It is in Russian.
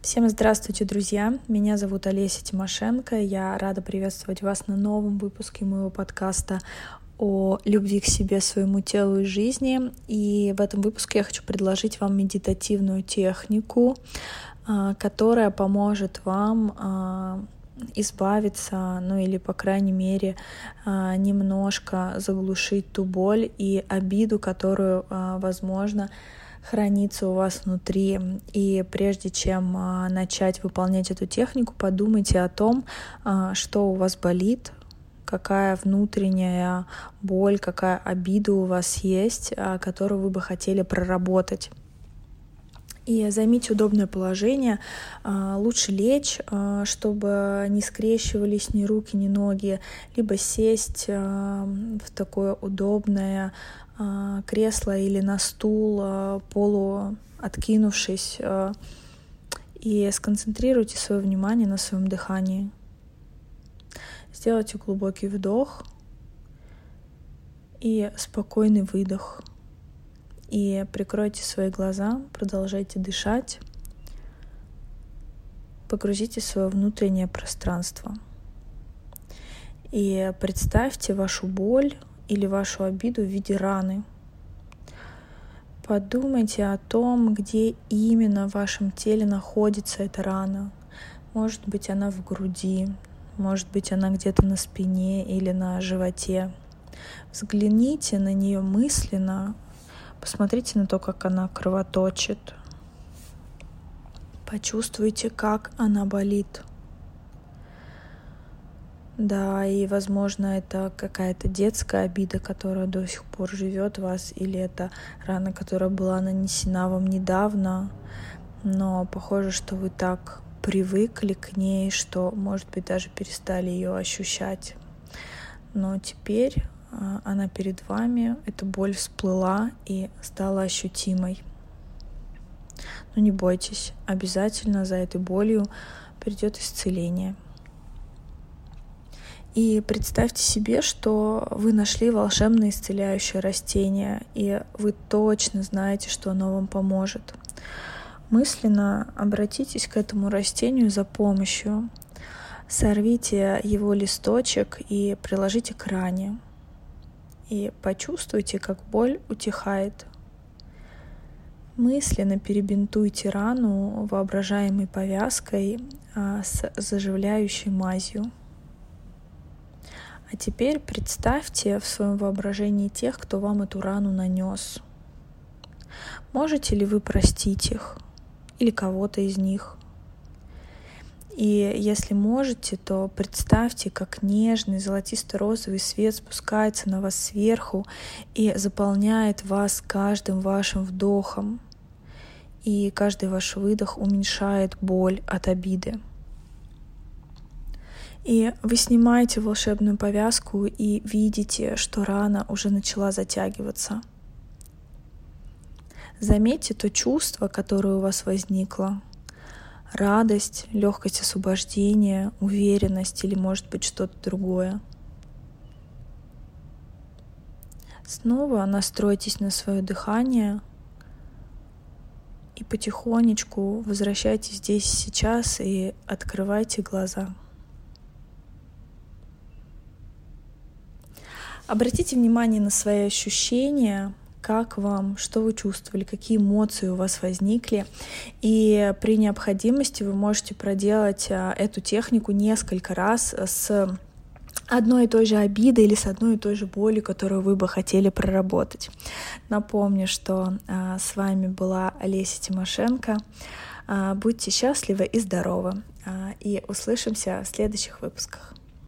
Всем здравствуйте, друзья! Меня зовут Олеся Тимошенко. Я рада приветствовать вас на новом выпуске моего подкаста о любви к себе, своему телу и жизни. И в этом выпуске я хочу предложить вам медитативную технику, а, которая поможет вам а, избавиться, ну или, по крайней мере, а, немножко заглушить ту боль и обиду, которую, возможно, хранится у вас внутри. И прежде чем а, начать выполнять эту технику, подумайте о том, а, что у вас болит, какая внутренняя боль, какая обида у вас есть, а, которую вы бы хотели проработать. И займите удобное положение. Лучше лечь, чтобы не скрещивались ни руки, ни ноги, либо сесть в такое удобное кресло или на стул, а, полу откинувшись, а, и сконцентрируйте свое внимание на своем дыхании. Сделайте глубокий вдох и спокойный выдох. И прикройте свои глаза, продолжайте дышать, погрузите свое внутреннее пространство. И представьте вашу боль или вашу обиду в виде раны. Подумайте о том, где именно в вашем теле находится эта рана. Может быть, она в груди, может быть, она где-то на спине или на животе. Взгляните на нее мысленно, посмотрите на то, как она кровоточит. Почувствуйте, как она болит. Да, и, возможно, это какая-то детская обида, которая до сих пор живет в вас, или это рана, которая была нанесена вам недавно, но похоже, что вы так привыкли к ней, что, может быть, даже перестали ее ощущать. Но теперь а, она перед вами, эта боль всплыла и стала ощутимой. Но не бойтесь, обязательно за этой болью придет исцеление. И представьте себе, что вы нашли волшебное исцеляющее растение, и вы точно знаете, что оно вам поможет. Мысленно обратитесь к этому растению за помощью. Сорвите его листочек и приложите к ране. И почувствуйте, как боль утихает. Мысленно перебинтуйте рану воображаемой повязкой а, с заживляющей мазью. А теперь представьте в своем воображении тех, кто вам эту рану нанес. Можете ли вы простить их или кого-то из них? И если можете, то представьте, как нежный золотисто-розовый свет спускается на вас сверху и заполняет вас каждым вашим вдохом. И каждый ваш выдох уменьшает боль от обиды. И вы снимаете волшебную повязку и видите, что рана уже начала затягиваться. Заметьте то чувство, которое у вас возникло. Радость, легкость освобождения, уверенность или может быть что-то другое. Снова настройтесь на свое дыхание и потихонечку возвращайтесь здесь сейчас и открывайте глаза. Обратите внимание на свои ощущения, как вам, что вы чувствовали, какие эмоции у вас возникли. И при необходимости вы можете проделать а, эту технику несколько раз с одной и той же обидой или с одной и той же болью, которую вы бы хотели проработать. Напомню, что а, с вами была Олеся Тимошенко. А, будьте счастливы и здоровы. И услышимся в следующих выпусках.